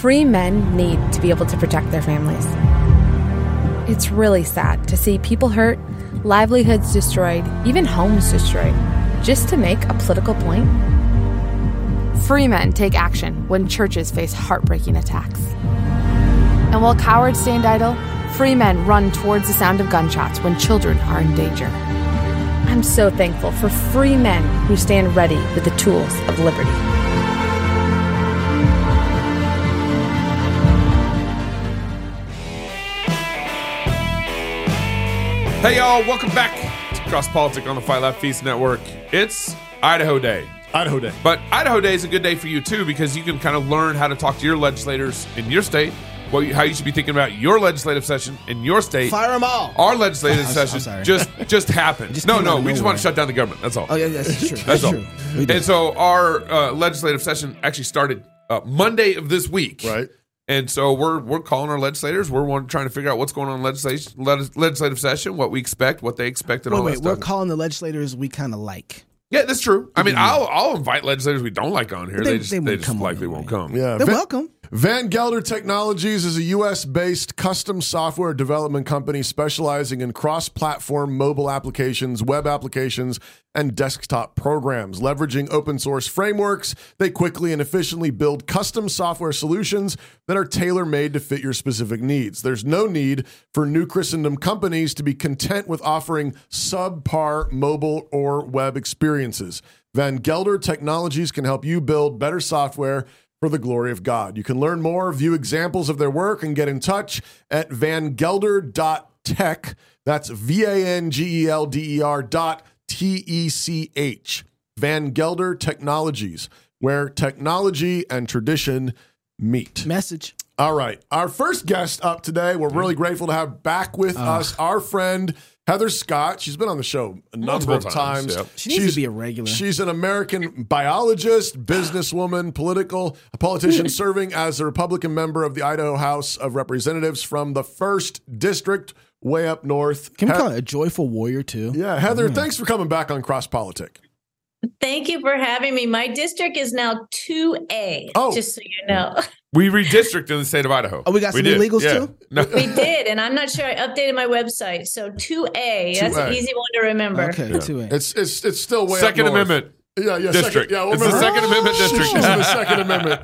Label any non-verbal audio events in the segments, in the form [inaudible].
free men need to be able to protect their families. It's really sad to see people hurt, livelihoods destroyed, even homes destroyed, just to make a political point. Free men take action when churches face heartbreaking attacks. And while cowards stand idle, free men run towards the sound of gunshots when children are in danger. I'm so thankful for free men who stand ready with the tools of liberty. Hey, y'all, welcome back to Cross Politic on the Fight Laugh Feast Network. It's Idaho Day. Idaho Day. But Idaho Day is a good day for you, too, because you can kind of learn how to talk to your legislators in your state, what you, how you should be thinking about your legislative session in your state. Fire them all. Our legislative [laughs] I'm session sorry. just just happened. [laughs] Just no, came no, out of we just nowhere. want to shut down the government. That's all. Oh yeah, that's true. [laughs] That's That's all. true. We did. And so our uh, legislative session actually started uh, Monday of this week. Right. And so we're we're calling our legislators. We're one, trying to figure out what's going on in legislation, legis- legislative session, what we expect, what they expect, and wait, all that wait, we're stuff. calling the legislators we kind of like. yeah, that's true. I mean, I'll I'll invite legislators we don't like on here. But They, they- just they they, won't just come on likely won't come. Yeah. They're Van, welcome. Van Gelder Technologies is a U.S. based custom software development company specializing in cross platform mobile applications, web applications, and desktop programs. Leveraging open source frameworks, they quickly and efficiently build custom software solutions that are tailor made to fit your specific needs. There's no need for new Christendom companies to be content with offering subpar mobile or web experiences. Van Gelder Technologies can help you build better software for the glory of God. You can learn more, view examples of their work, and get in touch at vangelder.tech. That's V A N G E L D E R dot T E C H. Van Gelder Technologies, where technology and tradition meet. Message. All right. Our first guest up today, we're really mm-hmm. grateful to have back with us our friend Heather Scott. She's been on the show a number Multiple of times, times. yep. She needs to be a regular. She's an American biologist, businesswoman, political, a politician [laughs] serving as a Republican member of the Idaho House of Representatives from the first district way up north. Can we He- call it a joyful warrior too? yeah, Heather, mm. thanks for coming back on Cross Politic. Thank you for having me. My district is now 2A, Oh. just so you know. [laughs] We redistricted in the state of Idaho. Oh, we got some did. illegals Yeah. too? [laughs] No. we did, and I'm not sure I updated my website. So 2A, that's 2A. an easy one to remember. Okay, two A. It's it's it's still way Second up north. Amendment. Yeah, yeah, [laughs] District. Second, yeah, we'll It's the Second Amendment district. She's in the Second Amendment.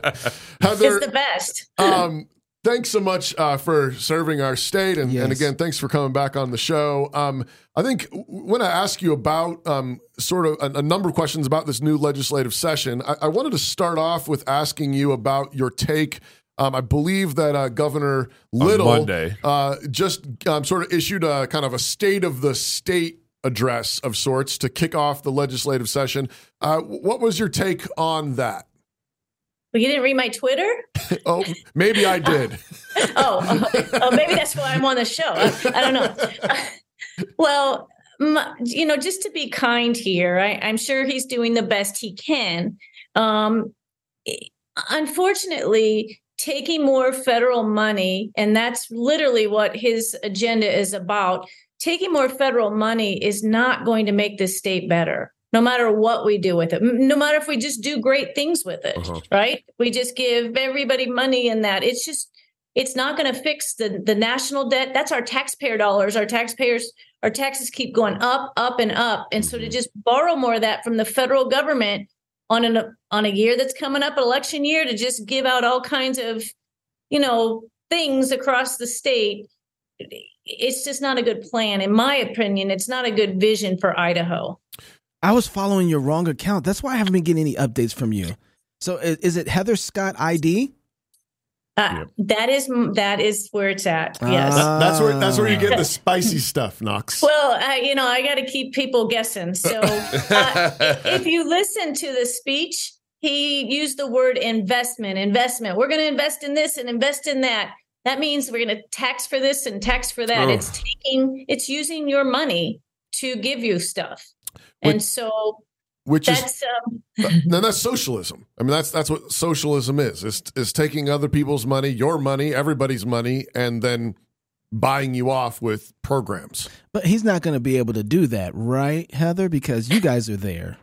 Heather, It's the best. um, thanks so much uh, for serving our state, and, and again, thanks for coming back on the show. Um, I think when I ask you about um, sort of a, a number of questions about this new legislative session, I, I wanted to start off with asking you about your take. Um, I believe that uh, Governor Little uh, just um, sort of issued a kind of a state of the state address of sorts to kick off the legislative session. Uh, what was your take on that? Well, you didn't read my Twitter? [laughs] Oh, maybe I did. [laughs] Oh, oh, maybe that's why I'm on the show. I, I don't know. [laughs] well, m- you know, just to be kind here, I, I'm sure he's doing the best he can. Um, unfortunately, taking more federal money, and that's literally what his agenda is about. Taking more federal money is not going to make this state better, no matter what we do with it. No matter if we just do great things with it, Uh-huh. right? We just give everybody money in that. It's just it's not going to fix the the national debt that's our taxpayer dollars our taxpayers our taxes keep going up up and up and so to just borrow more of that from the federal government on an on a year that's coming up election year to just give out all kinds of you know things across the state it's just not a good plan in my opinion it's not a good vision for idaho I was following your wrong account. That's why I haven't been getting any updates from you. So i- is it Heather Scott ID? uh, that is that is where it's at yes Ah. That's where that's where you get the spicy stuff, Knox. [laughs] Well, I, you know, I got to keep people guessing. So, uh, if you listen to the speech, he used the word investment. Investment. We're going to invest in this and invest in that. That means we're going to tax for this and tax for that. Oh. It's taking, it's using your money to give you stuff, and Which- so which is that's um, no, that's socialism. I mean, that's that's what socialism is. Is is taking other people's money, your money, everybody's money, and then buying you off with programs. But he's not going to be able to do that, right, Heather? Because you guys are there.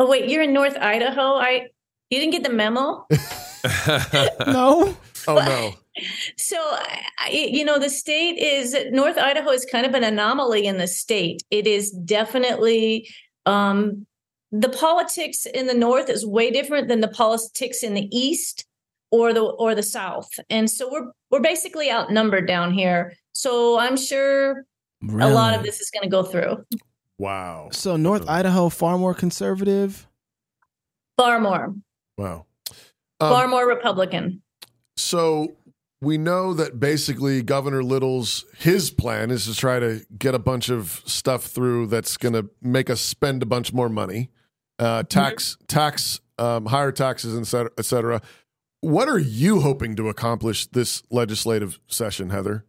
oh wait, you're in North Idaho. I you didn't get the memo. [laughs] no. [laughs] Oh no. So, I, you know, the state is North Idaho is kind of an anomaly in the state. It is definitely um, the politics in the north is way different than the politics in the east or the or the south, and so we're we're basically outnumbered down here. So I'm sure Really? a lot of this is going to go through. Wow. So North Idaho far more conservative. Far more, Wow. far Um, more Republican. So we know that basically Governor Little's his plan is to try to get a bunch of stuff through that's going to make us spend a bunch more money, uh, tax tax um, higher taxes, et cetera, et cetera. What are you hoping to accomplish this legislative session, Heather?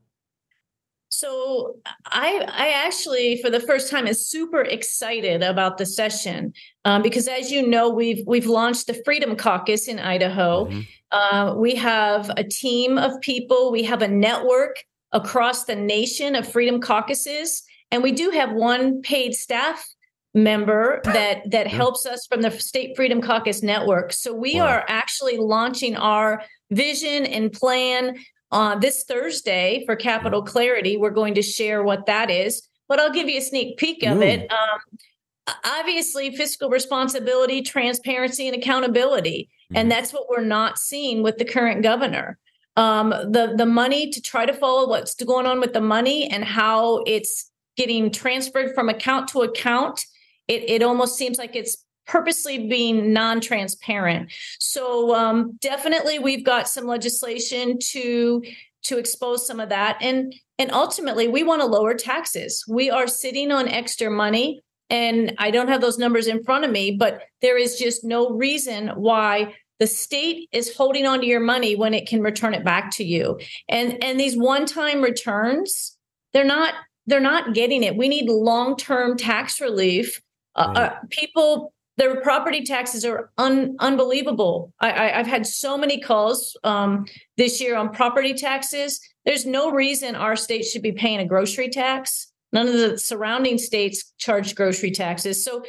So I I actually for the first time is super excited about the session um, because as you know we've we've launched the Freedom Caucus in Idaho. Mhm. Uh, we have a team of people. We have a network across the nation of Freedom Caucuses, and we do have one paid staff member that that helps us from the State Freedom Caucus network. So we Wow. are actually launching our vision and plan uh, this Thursday for Capital Clarity. We're going to share what that is, but I'll give you a sneak peek of it. Um, obviously, fiscal responsibility, transparency, and accountability, and that's what we're not seeing with the current governor. Um, the the money to try to follow what's going on with the money and how it's getting transferred from account to account. It it almost seems like it's purposely being non-transparent. So um, definitely, we've got some legislation to to expose some of that, and and ultimately, we want to lower taxes. We are sitting on extra money, and I don't have those numbers in front of me, but there is just no reason why the state is holding on to your money when it can return it back to you. And and these one-time returns, they're not they're not getting it. We need long-term tax relief. Uh, Right. uh, people their property taxes are un- unbelievable. I, I, I've had so many calls um, this year on property taxes. There's no reason our state should be paying a grocery tax. None of the surrounding states charge grocery taxes. So,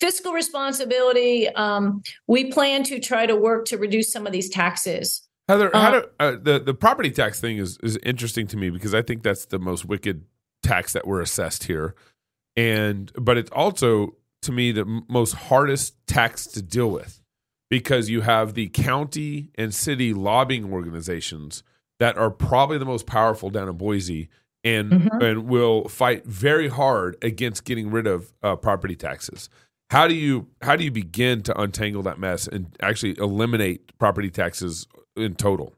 fiscal responsibility. Um, we plan to try to work to reduce some of these taxes. Heather, how Uh, do, uh, the the property tax thing is is interesting to me because I think that's the most wicked tax that we're assessed here, and but it's also to me the most hardest tax to deal with because you have the county and city lobbying organizations that are probably the most powerful down in Boise and Mhm. and will fight very hard against getting rid of uh, property taxes. How do you how do you begin to untangle that mess and actually eliminate property taxes in total?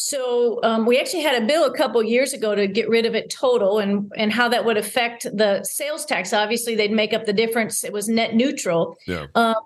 So um, we actually had a bill a couple years ago to get rid of it total, and and how that would affect the sales tax. Obviously, they'd make up the difference. It was net neutral. Yeah. Um,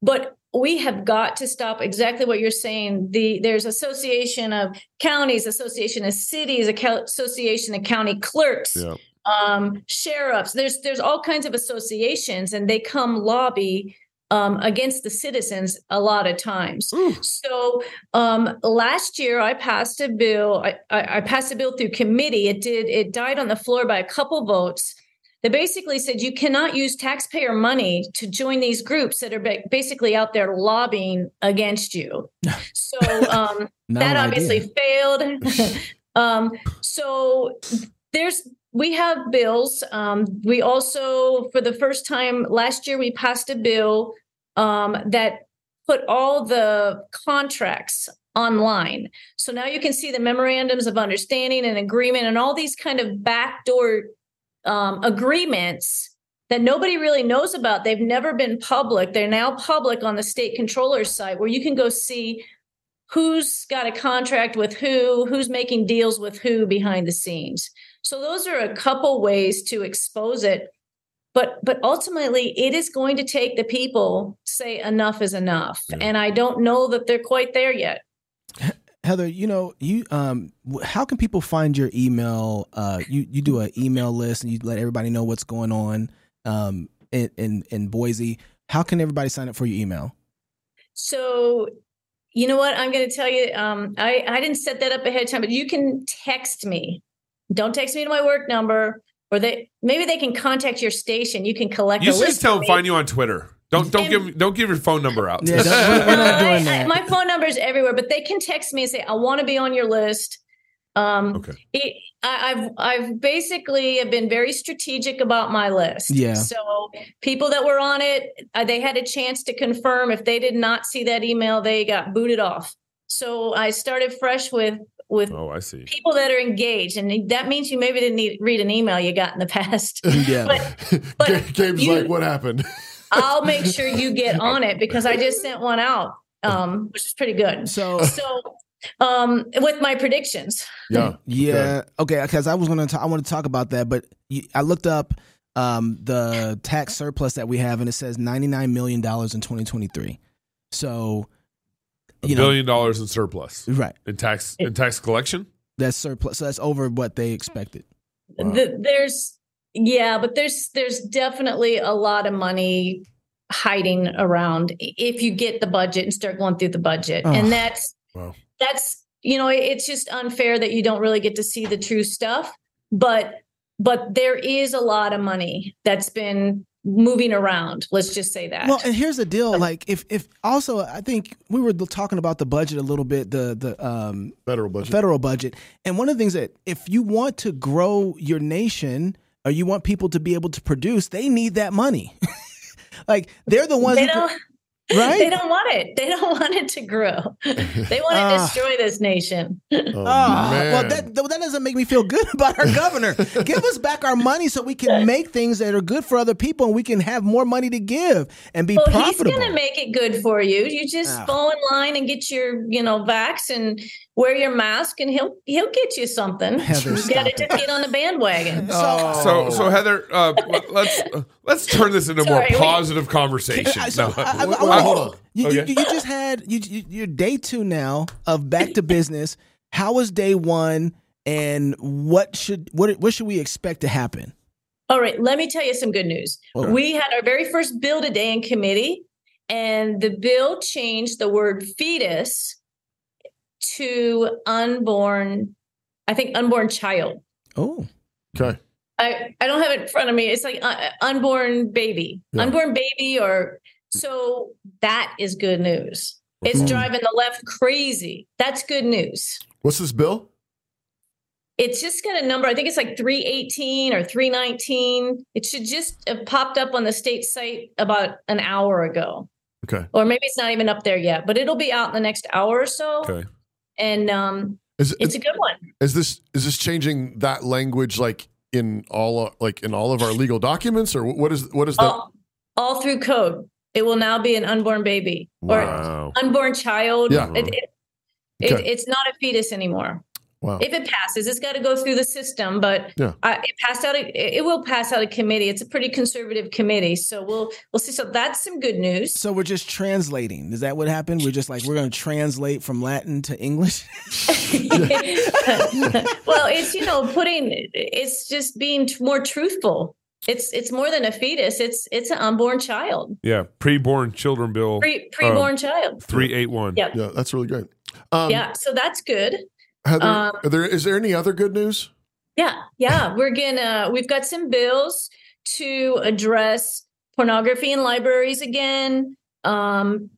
but we have got to stop exactly what you're saying. The there's association of counties, association of cities, association of county clerks, Yeah. um, sheriffs. There's there's all kinds of associations, and they come lobby um, against the citizens a lot of times. So um, last year, I passed a bill. I, I, I passed a bill through committee. It did. It died on the floor by a couple votes. That basically said you cannot use taxpayer money to join these groups that are ba- basically out there lobbying against you. So um, [laughs] that obviously idea. failed. [laughs] um, so there's we have bills. Um, we also, for the first time last year, we passed a bill um, that put all the contracts online. So now you can see the memorandums of understanding and agreement and all these kind of backdoor um, agreements that nobody really knows about. They've never been public. They're now public on the state controller's site where you can go see who's got a contract with who, who's making deals with who behind the scenes. So those are a couple ways to expose it. But but ultimately it is going to take the people to say enough is enough. Yeah. And I don't know that they're quite there yet. Heather, you know, you um, how can people find your email? Uh, you you do an email list and you let everybody know what's going on um in in, in Boise. How can everybody sign up for your email? So you know what? I'm going to tell you. Um, I I didn't set that up ahead of time, but you can text me. Don't text me to my work number, or they maybe they can contact your station. You can collect. You a should list just tell them find you on Twitter. Don't don't And- give don't give your phone number out. Yeah, we're, we're not I- [laughs] doing I- my phone number is everywhere, but they can text me and say, "I want to be on your list." Um, Okay. it, I, I've I've basically have been very strategic about my list. Yeah. So people that were on it, uh, they had a chance to confirm. If they did not see that email, they got booted off. So I started fresh with with Oh, I see. people that are engaged, and that means you maybe didn't need, read an email you got in the past. [laughs] yeah. but [laughs] but Gabe- Gabe's you- like, what happened? [laughs] I'll make sure you get on it because I just sent one out, um, which is pretty good. so So, um, with my predictions, yeah. Yeah. Okay. Because I was going to. I want to talk about that, but you, I looked up um, the tax surplus that we have, and it says ninety nine million dollars in twenty twenty three. So, A you know, billion dollars in surplus right? in tax in tax collection. That's surplus. So that's over what they expected. Wow. the, there's yeah, but there's there's definitely a lot of money hiding around if you get the budget and start going through the budget, Oh. and that's Wow. that's you know it's just unfair that you don't really get to see the true stuff, but but there is a lot of money that's been moving around. Let's just say that. Well, and here's the deal. Like, if if also, I think we were talking about the budget a little bit, the the um, Federal budget. federal budget, and one of the things that if you want to grow your nation or you want people to be able to produce, they need that money. [laughs] like they're the ones they who, don't right? they don't want it they don't [laughs] want it to grow they want to Ah. destroy this nation Oh, man. well, that that doesn't make me feel good [laughs] about our governor. give us back our money so we can make things that are good for other people, and we can have more money to give and be well he's going to make it good for you you just Ah. fall in line and get your you know vax and wear your mask and he'll he'll get you something Heather, you got to just get on the bandwagon [laughs] Oh. So so Heather, uh, let's uh, let's turn this into a more Sorry, we- positive conversation. I- so No. I- I- I- I- hold on. You, Okay. you, you just had you, you you're day two now of back to business. How was day one, and what should what what should we expect to happen? all right let me tell you some good news Okay. we had our very first bill today in committee and the bill changed the word fetus to unborn i think unborn child Oh, Okay. I, I don't have it in front of me. It's like uh, unborn baby, Yeah. unborn baby, or so that is good news. It's Mhm. driving the left crazy. That's good news. What's this bill? It's just got a number. I think it's like 318 or 319. It should just have popped up on the state site about an hour ago. Okay. Or maybe it's not even up there yet, but it'll be out in the next hour or so. Okay. And um, Is, it's a good one. is this is this changing that language like in all like in all of our legal documents or what is what is that? All, all through code. It will now be an unborn baby or unborn child. Yeah. It, it, it- it's not a fetus anymore. Wow. If it passes, it's got to go through the system, but Yeah. I, it passed out. A, it will pass out a committee. It's a pretty conservative committee, so we'll we'll see. So that's some good news. so we're just translating. Is that what happened? We're just like we're going to translate from Latin to English. [laughs] [laughs] well, it's you know putting. It's just being t- more truthful. It's it's more than a fetus. It's it's an unborn child, Yeah. Preborn children bill pre preborn child. three eight one. Yeah, yeah, that's really great. Um, yeah. So that's good. Heather, Um, are there is there any other good news? Yeah, yeah. We're gonna we've got some bills to address pornography in libraries again, um,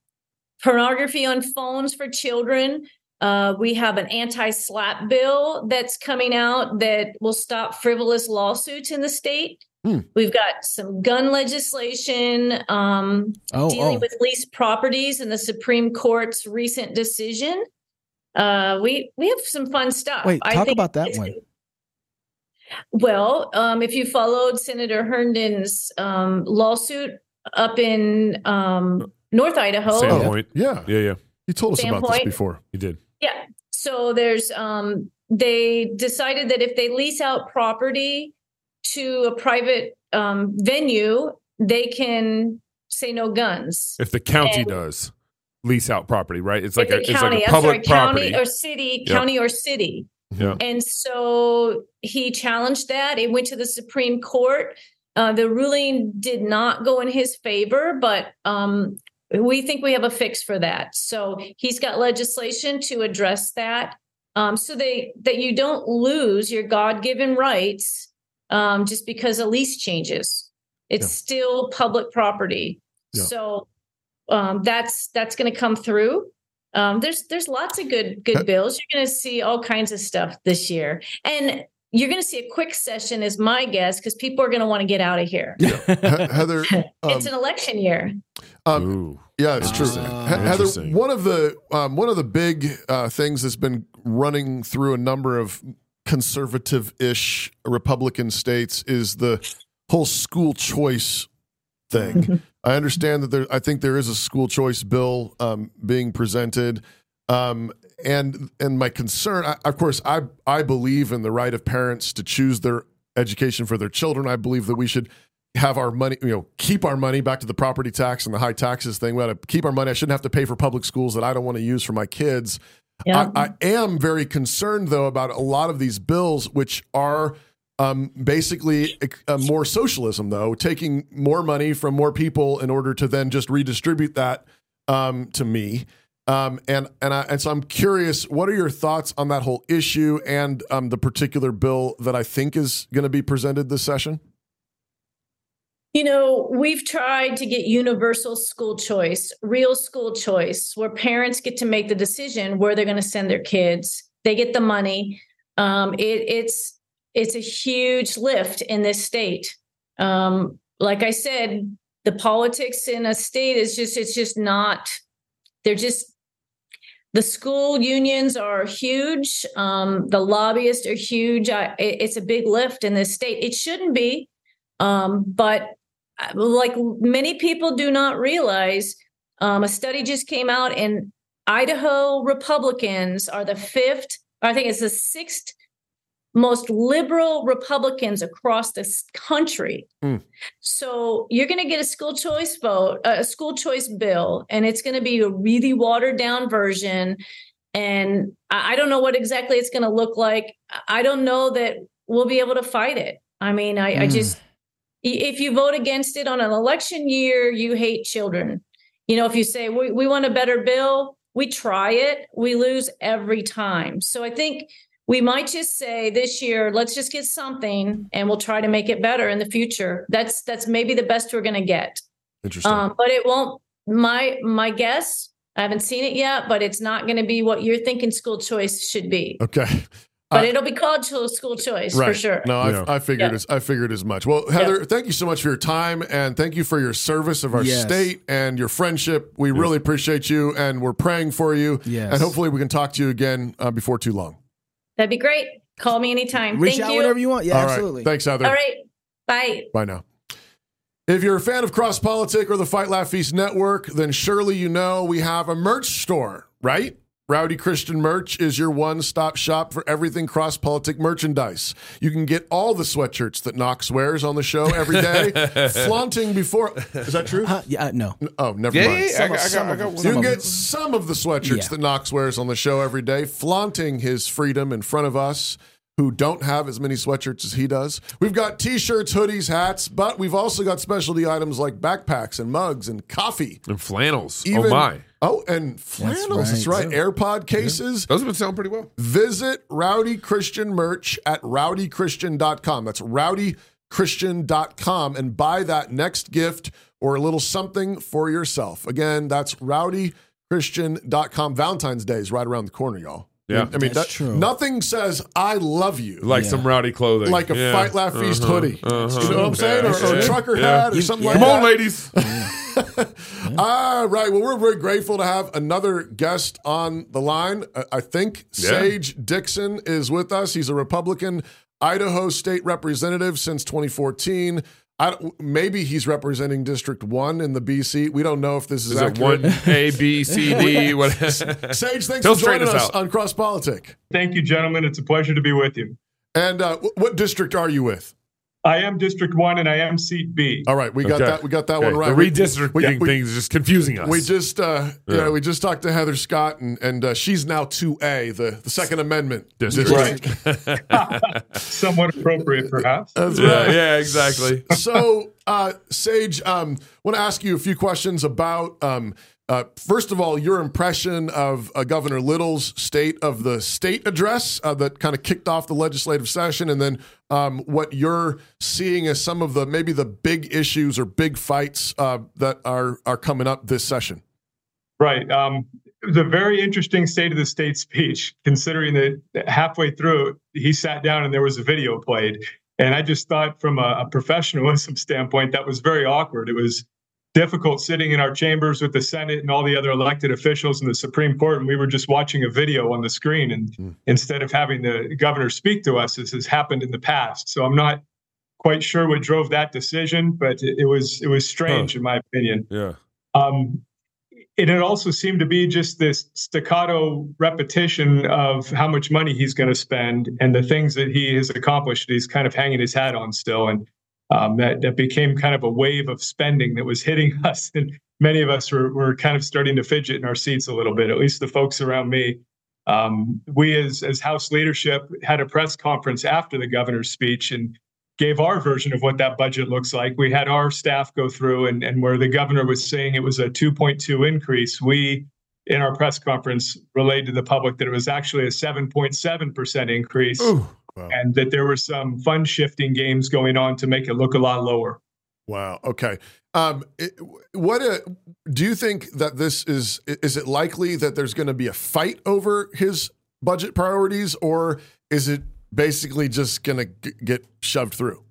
pornography on phones for children. Uh, we have an anti-SLAPP bill that's coming out that will stop frivolous lawsuits in the state. Hmm. We've got some gun legislation um, Oh, dealing oh. with leased properties and the Supreme Court's recent decision. Uh, we we have some fun stuff. Wait, I talk think about that one. Well, um, if you followed Senator Herndon's um, lawsuit up in um, North Idaho, Sandpoint. Yeah, Yeah, yeah. you told us about this before. You did. yeah. So there's um, they decided that if they lease out property to a private um, venue, they can say no guns. If the county And- does lease out property, right? It's like a the it's county, like a I'm sorry, public property. county or city, Yep. county or city. Yeah. And so he challenged that. It went to the Supreme Court. Uh, the ruling did not go in his favor, but um, we think we have a fix for that. So he's got legislation to address that, um, so they that you don't lose your God-given rights um, just because a lease changes. It's Yeah. still public property. Yeah. So um, that's that's going to come through. Um, there's there's lots of good good bills. You're going to see all kinds of stuff this year, and you're going to see a quick session, is my guess, because people are going to want to get out of here. He- Heather, [laughs] um, it's an election year. um, Yeah, it's true. Interesting. He- Heather, one of the um, one of the big uh, things that's been running through a number of conservative-ish Republican states is the whole school choice thing. [laughs] I understand that there. I think there is a school choice bill um, being presented, um, and and my concern, I, of course, I I believe in the right of parents to choose their education for their children. I believe that we should have our money, you know, keep our money back to the property tax and the high taxes thing. We got to keep our money. I shouldn't have to pay for public schools that I don't want to use for my kids. Yeah. I, I am very concerned though about a lot of these bills, which are um, basically uh, more socialism, though, taking more money from more people in order to then just redistribute that um, to me. Um, and and I, and so I'm curious, what are your thoughts on that whole issue and um, the particular bill that I think is going to be presented this session? You know, we've tried to get universal school choice, real school choice, where parents get to make the decision where they're going to send their kids. They get the money. Um, it, it's it's a huge lift in this state. Um, like I said, the politics in a state is just it's just not. They're just the school unions are huge. Um, the lobbyists are huge. I, it- it's a big lift in this state. It shouldn't be, um, but uh, like many people do not realize, um, a study just came out, and Idaho Republicans are the fifth. I think it's the sixth most liberal Republicans across this country. Mm. So you're going to get a school choice vote, a school choice bill, and it's going to be a really watered down version. And I don't know what exactly it's going to look like. I don't know that we'll be able to fight it. I mean, I, I Mm. just, if you vote against it on an election year, you hate children. You know, if you say we, we want a better bill, we try it, we lose every time. So I think we might just say this year, let's just get something and we'll try to make it better in the future. That's that's maybe the best we're gonna get. Interesting. Um, but it won't my my guess, I haven't seen it yet, but it's not gonna be what you're thinking school choice should be. okay. But Uh, it'll be called school choice right. for sure. No, Yeah. I, I figured Yeah. as I figured as much. Well, Heather, thank you so much for your time and thank you for your service of our Yes. state and your friendship. We really appreciate you, and we're praying for you. Yes. And hopefully, we can talk to you again uh, before too long. That'd be great. Call me anytime. Reach Thank out you. whenever you want. Yeah, All right. absolutely. Thanks, Heather. All right. Bye. Bye now. If you're a fan of Cross Politic or the Fight Laugh Feast Network, then surely you know we have a merch store, right? Rowdy Christian Merch is your one stop shop for everything cross politic merchandise. You can get all the sweatshirts that Knox wears on the show every day, [laughs] flaunting before. Is that true? Huh? Yeah, uh, no. Oh, never Yeah, mind. yeah, yeah. I got, I some got, I got one. You can get some of the sweatshirts Yeah. that Knox wears on the show every day, flaunting his freedom in front of us who don't have as many sweatshirts as he does. We've got t shirts, hoodies, hats, but we've also got specialty items like backpacks and mugs and coffee. and flannels. Even- oh my, Oh, and flannels. That's right. right. AirPod cases. those have been selling pretty well. Visit Rowdy Christian merch at rowdychristian.com. That's rowdychristian.com and buy that next gift or a little something for yourself. Again, that's rowdychristian.com. Valentine's Day is right around the corner, y'all. Yeah. I mean, That's that- true. nothing says I love you Like Yeah. some rowdy clothing, like a Yeah. Fight Laugh Feast Uh-huh, hoodie. uh-huh. You know what I'm saying? Yeah, or, or a trucker yeah. hat or something yeah. like Come on, that. Ladies. [laughs] All right. Well, we're very grateful to have another guest on the line. Uh, I think Yeah. Sage Dixon is with us. He's a Republican Idaho state representative since 2014. I, don't- maybe he's representing District 1 in the BC. We don't know if this is, Is it accurate. one A B C D? [laughs] [laughs] What? Sage, thanks He'll for joining us us out. on Cross Politic. Thank you, gentlemen. It's a pleasure to be with you. And uh, what district are you with? I am District 1 and I am Seat B. All right, we got Okay. that. We got that Okay, one right. The We- redistricting we- we- thing is just confusing us. We just, uh, yeah. Yeah. we just talked to Heather Scott, and and uh, she's now two A, the the Second Amendment District. [laughs] Somewhat appropriate, perhaps. That's yeah, right. yeah, exactly. so, uh, Sage, um, want to ask you a few questions about um, Uh, first of all, your impression of uh, Governor Little's state of the state address uh, that kind of kicked off the legislative session, and then um, what you're seeing as some of the maybe the big issues or big fights uh, that are are coming up this session. Right. Um, it was a very interesting state of the state speech, considering that halfway through he sat down and there was a video played. And I just thought, from a, a professionalism standpoint, that was very awkward. It was difficult sitting in our chambers with the Senate and all the other elected officials in the Supreme Court, and we were just watching a video on the screen, and mm. instead of having the governor speak to us, as has happened in the past. So I'm not quite sure what drove that decision, but it, it was it was strange huh. in my opinion. Yeah. Um, and it also seemed to be just this staccato repetition of how much money he's going to spend and the things that he has accomplished. He's kind of hanging his hat on still, and um, that, that became kind of a wave of spending that was hitting [laughs] us. And many of us were, were kind of starting to fidget in our seats a little bit, at least the folks around me. Um, we, as, as House leadership, had a press conference after the governor's speech and gave our version of what that budget looks like. We had our staff go through, and, and where the governor was saying it was a 2.2 increase, we in our press conference relayed to the public that it was actually a 7.7% increase. Ooh. Wow. And that there were some fund shifting games going on to make it look a lot lower. Wow. Okay. Um, it, what a, do you think that this is? Is it likely that there's going to be a fight over his budget priorities, or is it basically just going to get shoved through?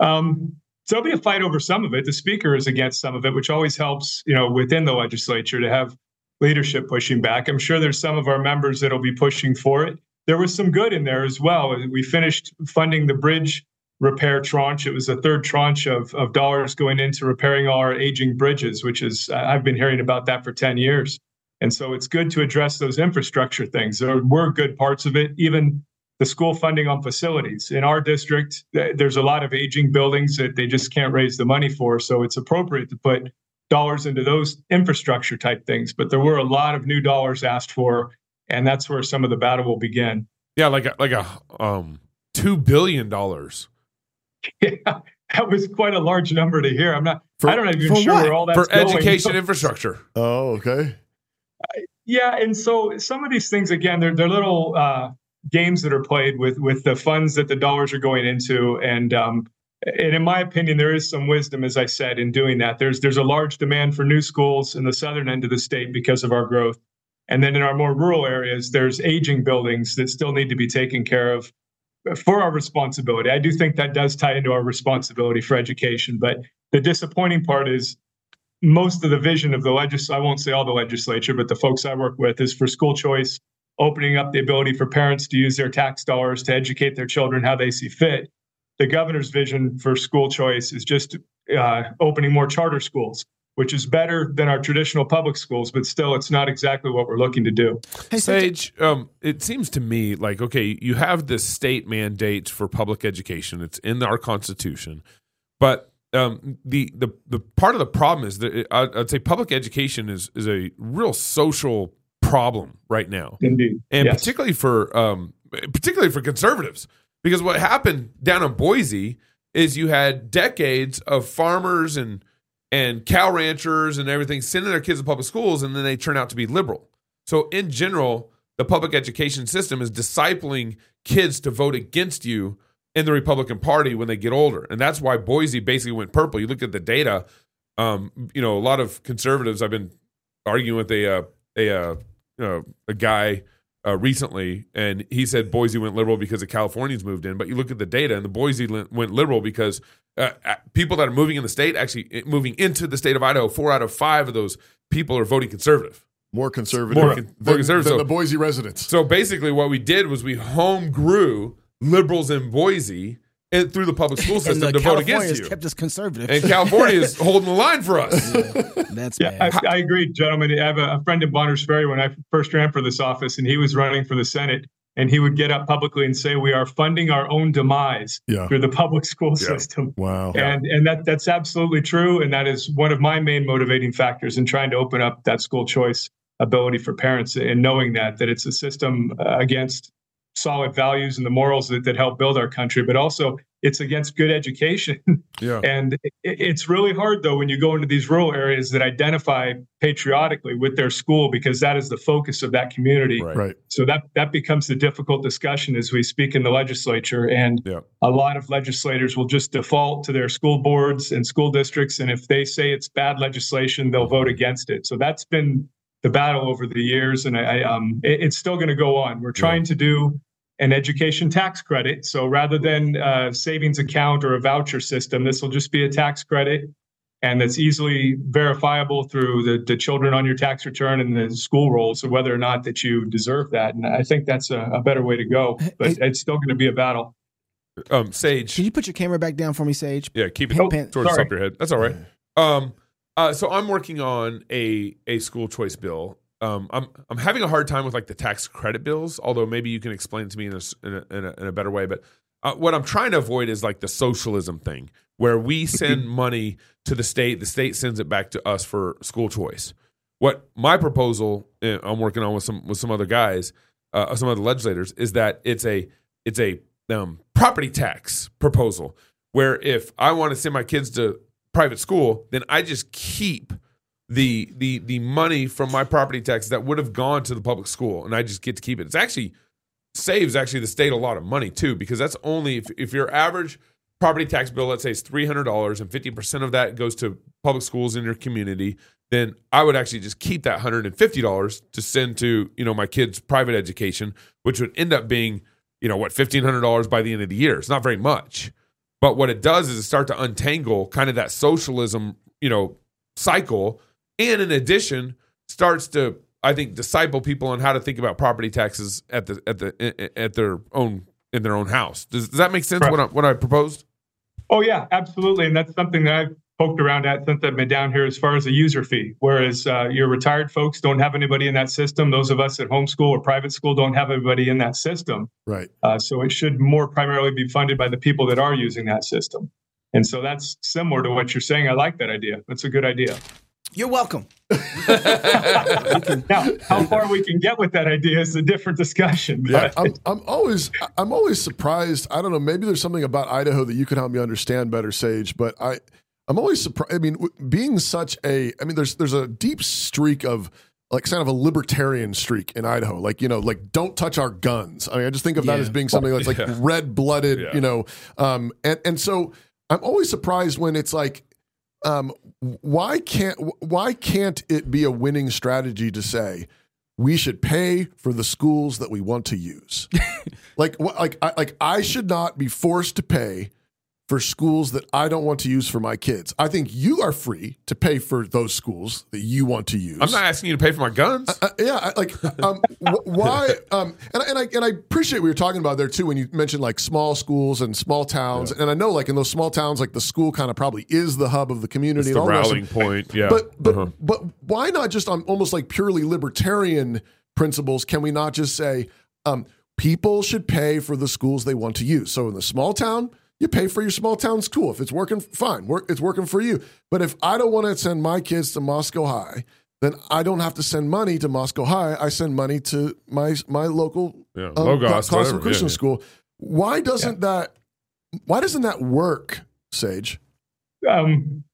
Um, so there'll be a fight over some of it. The speaker is against some of it, which always helps, you know, within the legislature to have leadership pushing back. I'm sure there's some of our members that'll be pushing for it there was some good in there as well. We finished funding the bridge repair tranche. It was a third tranche of, of dollars going into repairing all our aging bridges, which is, I've been hearing about that for 10 years. And so it's good to address those infrastructure things. There were good parts of it, even the school funding on facilities. In our district, there's a lot of aging buildings that they just can't raise the money for. So it's appropriate to put dollars into those infrastructure type things. But there were a lot of new dollars asked for and that's where some of the battle will begin. Yeah, like a, like a um two billion dollars. [laughs] Yeah, that was quite a large number to hear. I'm not. For, I don't even sure what? where all that's for going. education [laughs] infrastructure. Oh, okay. Uh, yeah, and so some of these things again, they're they're little uh, games that are played with with the funds that the dollars are going into, and um, and in my opinion, there is some wisdom, as I said, in doing that. There's there's a large demand for new schools in the southern end of the state because of our growth. And then in our more rural areas, there's aging buildings that still need to be taken care of for our responsibility. I do think that does tie into our responsibility for education. But the disappointing part is most of the vision of the legislature, I won't say all the legislature, but the folks I work with is for school choice, opening up the ability for parents to use their tax dollars to educate their children how they see fit. The governor's vision for school choice is just uh, opening more charter schools which is better than our traditional public schools, but still, it's not exactly what we're looking to do. Hey, Sage, um, it seems to me like okay, you have this state mandate for public education; it's in our constitution, but um, the the the part of the problem is that it, I'd say public education is is a real social problem right now, indeed, and yes. particularly for um, particularly for conservatives, because what happened down in Boise is you had decades of farmers and and cow ranchers and everything sending their kids to public schools and then they turn out to be liberal. So in general, the public education system is discipling kids to vote against you in the Republican Party when they get older. And that's why Boise basically went purple. You look at the data, um, you know, a lot of conservatives I've been arguing with a uh, a uh, a guy uh, recently, and he said Boise went liberal because the Californians moved in. But you look at the data, and the Boise went liberal because uh, uh, people that are moving in the state, actually eh, moving into the state of Idaho, four out of five of those people are voting conservative. More conservative, more, con- more conservative than the Boise residents. So basically, what we did was we home grew liberals in Boise and through the public school [laughs] system to vote against you. kept us conservative. And California is [laughs] holding the line for us. Yeah, that's yeah, I, I, agree, gentlemen. I have a, a friend in Bonners Ferry when I first ran for this office, and he was running for the Senate and he would get up publicly and say, "We are funding our own demise yeah. through the public school yeah. system." Wow, and and that that's absolutely true, and that is one of my main motivating factors in trying to open up that school choice ability for parents, and knowing that that it's a system uh, against solid values and the morals that, that help build our country, but also it's against good education. [laughs] Yeah. and it, it's really hard though when you go into these rural areas that identify patriotically with their school because that is the focus of that community. Right. Right. So that that becomes the difficult discussion as we speak in the legislature, and Yeah. a lot of legislators will just default to their school boards and school districts, and if they say it's bad legislation, they'll vote against it. So that's been the battle over the years, and I, I um, it- it's still going to go on. We're trying to do an education tax credit, so rather than a savings account or a voucher system, this will just be a tax credit. And that's easily verifiable through the, the children on your tax return and the school rolls, or whether or not that you deserve that. And I think that's a, a better way to go, but it's still going to be a battle. Um, Sage. Can you put your camera back down for me, Sage? Yeah, keep it Pan- pan- towards the sorry. top of your head. That's all right. Um, uh, so I'm working on a a school choice bill. Um, I'm I'm having a hard time with like the tax credit bills. Although maybe you can explain it to me in a in a, in a, in a better way. But uh, what I'm trying to avoid is like the socialism thing, where we send money to the state, the state sends it back to us for school choice. What my proposal uh, I'm working on with some with some other guys, uh, some other legislators, is that it's a it's a um, property tax proposal where if I want to send my kids to private school, then I just keep the the the money from my property tax that would have gone to the public school, and I just get to keep it. It's actually saves actually the state a lot of money too, because that's only if if your average property tax bill, let's say, is three hundred dollars, and fifty percent of that goes to public schools in your community, then I would actually just keep that hundred and fifty dollars to send to you know my kids' private education, which would end up being you know what fifteen hundred dollars by the end of the year. It's not very much, but what it does is it start to untangle kind of that socialism you know cycle, and in addition starts to I think disciple people on how to think about property taxes at the at the at their own in their own house. Does, does that make sense? Right. What I, what I proposed? Oh yeah, absolutely, and that's something that I've poked around at since I've been down here as far as a user fee. Whereas uh, your retired folks don't have anybody in that system. Those of us at homeschool or private school don't have anybody in that system. Right. Uh, so it should more primarily be funded by the people that are using that system. And so that's similar to what you're saying. I like that idea. That's a good idea. You're welcome. [laughs] Now, how far we can get with that idea is a different discussion. Yeah, I'm, I'm always I'm always surprised. I don't know. Maybe there's something about Idaho that you can help me understand better, Sage. But I I'm always surprised. I mean, being such a I mean, there's there's a deep streak of like kind of a libertarian streak in Idaho. Like you know, like don't touch our guns. I mean, I just think of that as being something that's like [laughs] Yeah. red blooded. Yeah. You know, um, and and so I'm always surprised when it's like um, why can't why can't it be a winning strategy to say we should pay for the schools that we want to use? [laughs] like what, like I, like I should not be forced to pay for schools that I don't want to use for my kids. I think you are free to pay for those schools that you want to use. I'm not asking you to pay for my guns. Uh, yeah, I- like um, wh- why? [laughs] Um, and, I- and I and I appreciate what you're talking about there too when you mentioned like small schools and small towns. And I know like in those small towns, like the school kind of probably is the hub of the community. it's the all the rest of rallying point. Yeah. but but Uh-huh. but why not just on almost like purely libertarian principles? Can we not just say um, people should pay for the schools they want to use? So in the small town, you pay for your small town school. If it's working, fine, work, it's working for you. But if I don't want to send my kids to Moscow High, then I don't have to send money to Moscow High. I send money to my my local Yeah, um, Logos, Classical whatever. Christian Yeah, yeah. school. Why doesn't that? Why doesn't that work, Sage? um,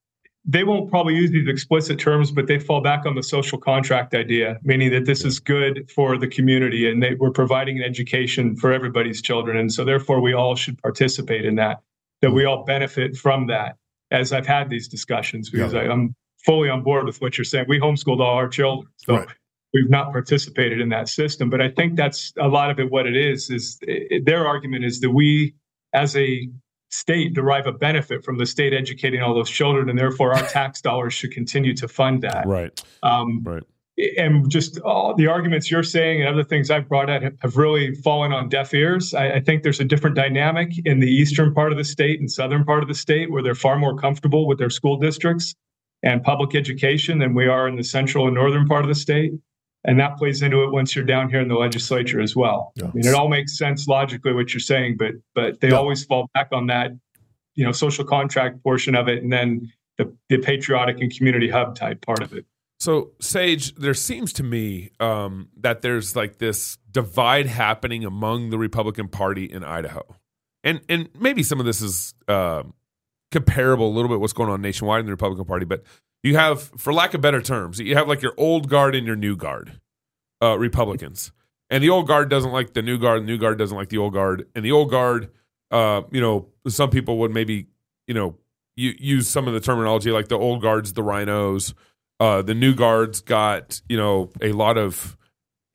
they won't probably use these explicit terms, but they fall back on the social contract idea, meaning that this is good for the community and they, we're providing an education for everybody's children. And so, therefore, we all should participate in that, that we all benefit from that as I've had these discussions, because Yeah. I, I'm fully on board with what you're saying. We homeschooled all our children. So, Right. we've not participated in that system. But I think that's a lot of it. What it is, is it, their argument is that we, as a state derive a benefit from the state educating all those children, and therefore our tax [laughs] dollars should continue to fund that. right. Um, Right. And just all the arguments you're saying and other things I've brought out have, have really fallen on deaf ears. I, I think there's a different dynamic in the eastern part of the state and southern part of the state where they're far more comfortable with their school districts and public education than we are in the central and northern part of the state. And that plays into it once you're down here in the legislature as well. Yeah. I mean, it all makes sense logically what you're saying, but but they Yeah. always fall back on that, you know, social contract portion of it, and then the, the patriotic and community hub type part of it. So, Sage, there seems to me um, that there's like this divide happening among the Republican Party in Idaho. and and maybe some of this is uh, comparable a little bit what's going on nationwide in the Republican Party, but you have, for lack of better terms, you have like your old guard and your new guard uh, Republicans, and the old guard doesn't like the new guard, the new guard doesn't like the old guard, and the old guard, uh, you know, some people would maybe you know you, use some of the terminology like the old guards, the rhinos, uh, the new guards got you know a lot of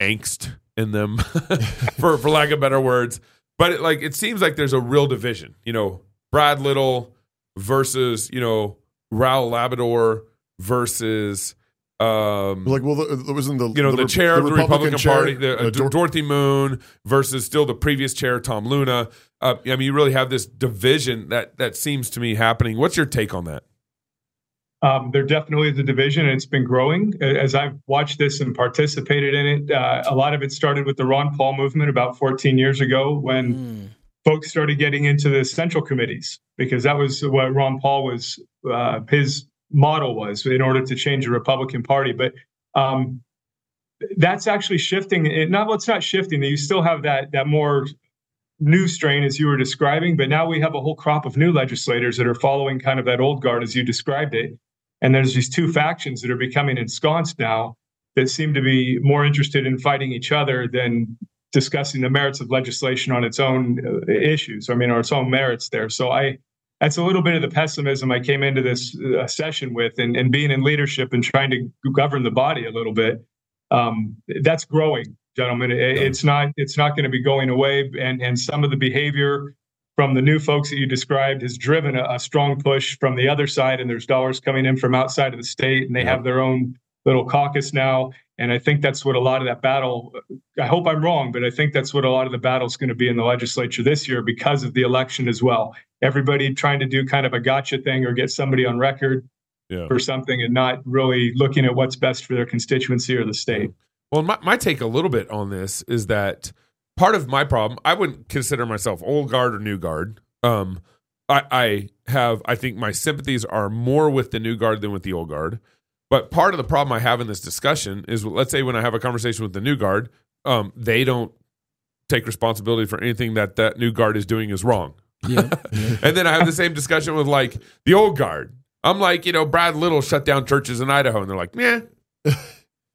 angst in them, [laughs] for for lack of better words. But it, like it seems like there's a real division. You know, Brad Little versus you know Raul Labrador versus um, like well, it was in the you know the, the chair of the Republican, chair, Party, the, uh, uh, Dor- Dorothy Moon versus still the previous chair, Tom Luna. Uh, I mean, you really have this division that that seems to me happening. What's your take on that? Um, there definitely is a division, and it's been growing. As I've watched this and participated in it, uh, a lot of it started with the Ron Paul movement about 14 years ago when mm. folks started getting into the central committees because that was what Ron Paul was uh, his model was in order to change the Republican Party. But um, that's actually shifting. It, not well, it's not shifting. You still have that that more new strain as you were describing, but now we have a whole crop of new legislators that are following kind of that old guard as you described it. And there's these two factions that are becoming ensconced now that seem to be more interested in fighting each other than discussing the merits of legislation on its own uh, issues. I mean, or its own merits there. So I, that's a little bit of the pessimism I came into this uh, session with, and, and being in leadership and trying to govern the body a little bit. Um, that's growing, gentlemen. It, it's not it's not going to be going away, and and some of the behavior from the new folks that you described has driven a, a, strong push from the other side, and there's dollars coming in from outside of the state, and they have their own little caucus now. And I think that's what a lot of that battle. I hope I'm wrong, but I think that's what a lot of the battle is going to be in the legislature this year because of the election as well. Everybody trying to do kind of a gotcha thing or get somebody on record yeah. for something, and not really looking at what's best for their constituency or the state. Well, my, my take a little bit on this is that part of my problem, I wouldn't consider myself old guard or new guard. Um, I, I have, I think my sympathies are more with the new guard than with the old guard. But part of the problem I have in this discussion is, let's say when I have a conversation with the new guard, um, they don't take responsibility for anything that that new guard is doing is wrong. Yeah. yeah. [laughs] and then I have the same discussion with like the old guard. I'm like, you know, Brad Little shut down churches in Idaho, and they're like, yeah.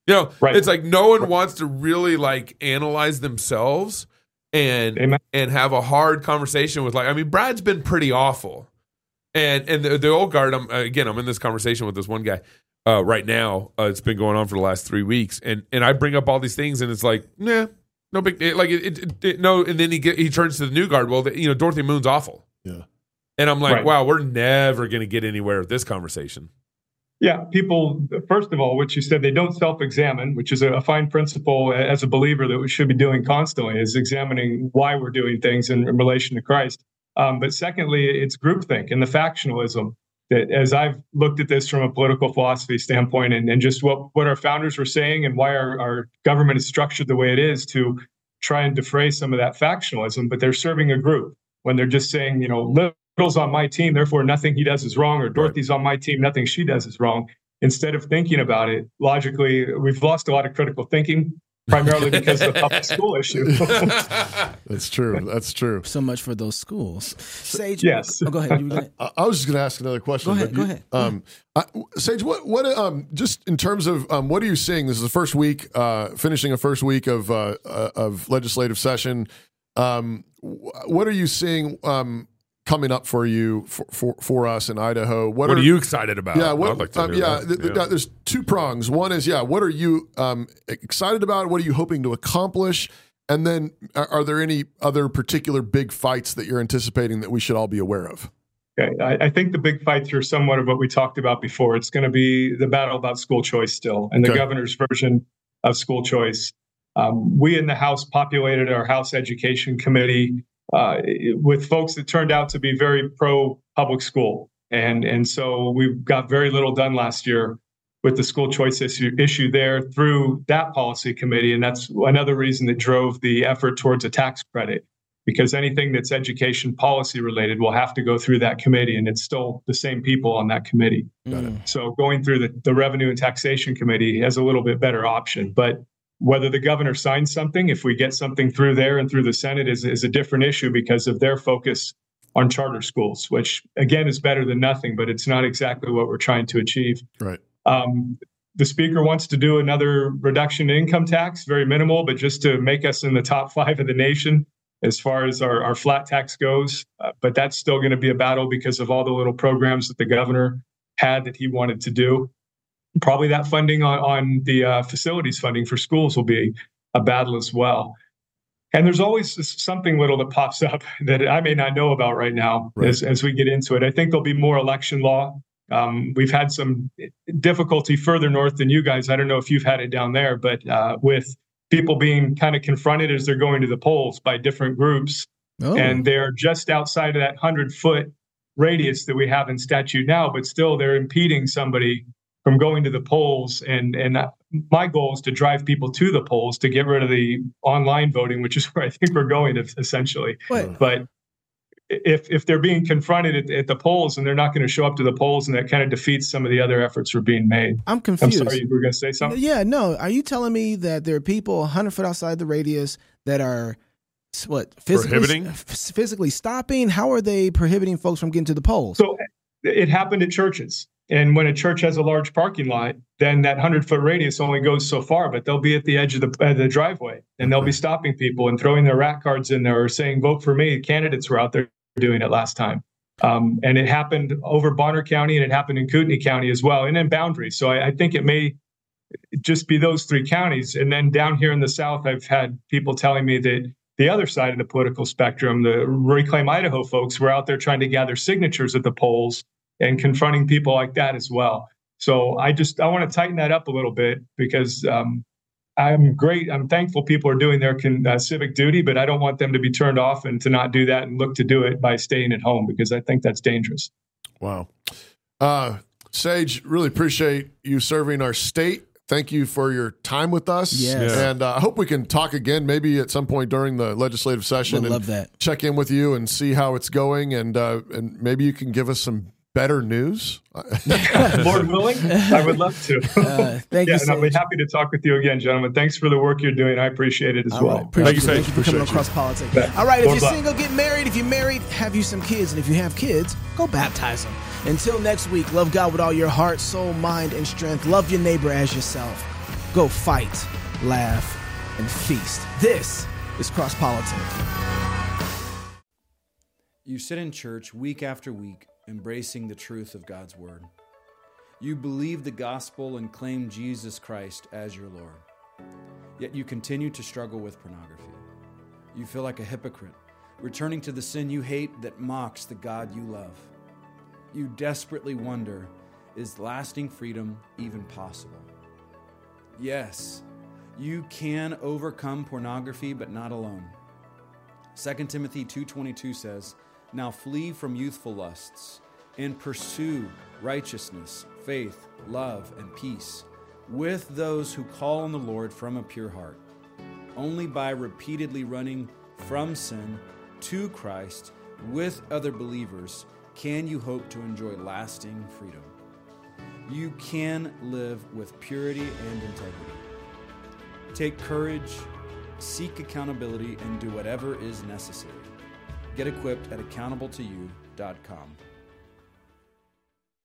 You know, right. it's like no one wants to really like analyze themselves and Amen. and have a hard conversation with like I mean Brad's been pretty awful. And and the, the old guard I'm again I'm in this conversation with this one guy uh, right now. Uh, it's been going on for the last 3 weeks and and I bring up all these things and it's like, nah, no big it, like it, it, it, no and then he get, he turns to the new guard, well, the, you know, Dorothy Moon's awful. Yeah. And I'm like, right. wow, we're never going to get anywhere with this conversation. Yeah, people, first of all, which you said they don't self examine, which is a, fine principle as a believer that we should be doing constantly, is examining why we're doing things in, in relation to Christ. Um, but secondly, it's groupthink and the factionalism that as I've looked at this from a political philosophy standpoint and, and just what, what our founders were saying and why our, our government is structured the way it is to try and defray some of that factionalism, but they're serving a group when they're just saying, you know, Little's on my team, therefore nothing he does is wrong, or Dorothy's on my team, nothing she does is wrong. Instead of thinking about it logically, we've lost a lot of critical thinking, primarily because of [laughs] the public school issue. [laughs] That's true. That's true. So much for those schools. Sage, yes. Oh, go ahead. Gonna... I, I, was just going to ask another question. Go ahead. Go you, ahead. Um, I, Sage, what, what, um, just in terms of um, what are you seeing? This is the first week, uh, finishing a first week of uh, uh, of legislative session. Um, what are you seeing? Coming up for you for, for, for us in Idaho. What, what are, are, you excited about? Yeah, what, like um, yeah, th- th- yeah, There's two prongs. One is yeah, what are you um, excited about? What are you hoping to accomplish? And then, are, are, there any other particular big fights that you're anticipating that we should all be aware of? Okay, I, I think the big fights are somewhat of what we talked about before. It's going to be the battle about school choice still, and the okay. governor's version of school choice. Um, we in the House populated our House Education Committee uh, with folks that turned out to be very pro public school. And, and so we got very little done last year with the school choice issue, issue there through that policy committee. And that's another reason that drove the effort towards a tax credit, because anything that's education policy related will have to go through that committee. And it's still the same people on that committee. So going through the, the revenue and taxation committee has a little bit better option. But whether the governor signs something, if we get something through there and through the Senate, is, is a different issue because of their focus on charter schools, which again is better than nothing, but it's not exactly what we're trying to achieve. Right. Um, the speaker wants to do another reduction in income tax, very minimal, but just to make us in the top [laughs] five of the nation as far as our, our flat tax goes. Uh, but that's still going to be a battle because of all the little programs that the governor had that he wanted to do. Probably that funding on, on the uh, facilities funding for schools will be a battle as well. And there's always something little that pops up [laughs] that I may not know about right now right. As, as we get into it. I think there'll be more election law. Um, we've had some difficulty further north than you guys. I don't know if you've had it down there, but uh, with people being kind of confronted as they're going to the polls by different groups. Oh. And they're just outside of that 100 foot radius that we have in statute now, but still they're impeding somebody from going to the polls. And and my goal is to drive people to the polls to get rid of the online voting, which is where I think we're going essentially. What? But if if they're being confronted at, at the polls and they're not going to show up to the polls, and that kind of defeats some of the other efforts that are being made. I'm confused. I'm sorry, you were going to say something. Yeah, no. Are you telling me that there are people 100 foot outside the radius that are what physically prohibiting physically stopping? How are they prohibiting folks from getting to the polls? So it happened at churches. And when a church has a large parking lot, then that 100 foot radius only goes so far, but they'll be at the edge of the, uh, the driveway and they'll be stopping people and throwing their rack cards in there or saying, vote for me. Candidates were out there doing it last time. Um, and it happened over Bonner County and it happened in Kootenai County as well, and in Boundary. So I, I think it may just be those three counties. And then down here in the South, I've had people telling me that the other side of the political spectrum, the Reclaim Idaho folks, were out there trying to gather signatures at the polls and confronting people like that as well. So I just I want to tighten that up a little bit because um, I'm great. I'm thankful people are doing their con, uh, civic duty, but I don't want them to be turned off and to not do that and look to do it by staying at home because I think that's dangerous. Wow. Uh, Sage, really appreciate you serving our state. Thank you for your time with us. Yes. Yeah. And uh, I hope we can talk again, maybe at some point during the legislative session. We'll love that. Check in with you and see how it's going, and uh, and maybe you can give us some better news? [laughs] Lord willing, I would love to. [laughs] Uh, thank yeah, you. And I'll be happy to talk with you again, gentlemen. Thanks for the work you're doing. I appreciate it as All well. Right. Thank you, thank you for coming across politics. Yeah. All right, if Lord you're single, get married. If you're married, have you some kids. And if you have kids, go baptize them. Until next week, love God with all your heart, soul, mind, and strength. Love your neighbor as yourself. Go fight, laugh, and feast. This is Cross Politics. You sit in church week after week embracing the truth of God's Word. You believe the gospel and claim Jesus Christ as your Lord. Yet you continue to struggle with pornography. You feel like a hypocrite, returning to the sin you hate that mocks the God you love. You desperately wonder is lasting freedom even possible? Yes, you can overcome pornography, but not alone. 2 Timothy 2:22 says, now flee from youthful lusts and pursue righteousness, faith, love, and peace with those who call on the Lord from a pure heart. Only by repeatedly running from sin to Christ with other believers can you hope to enjoy lasting freedom. You can live with purity and integrity. Take courage, seek accountability, and do whatever is necessary. Get equipped at accountable2you.com.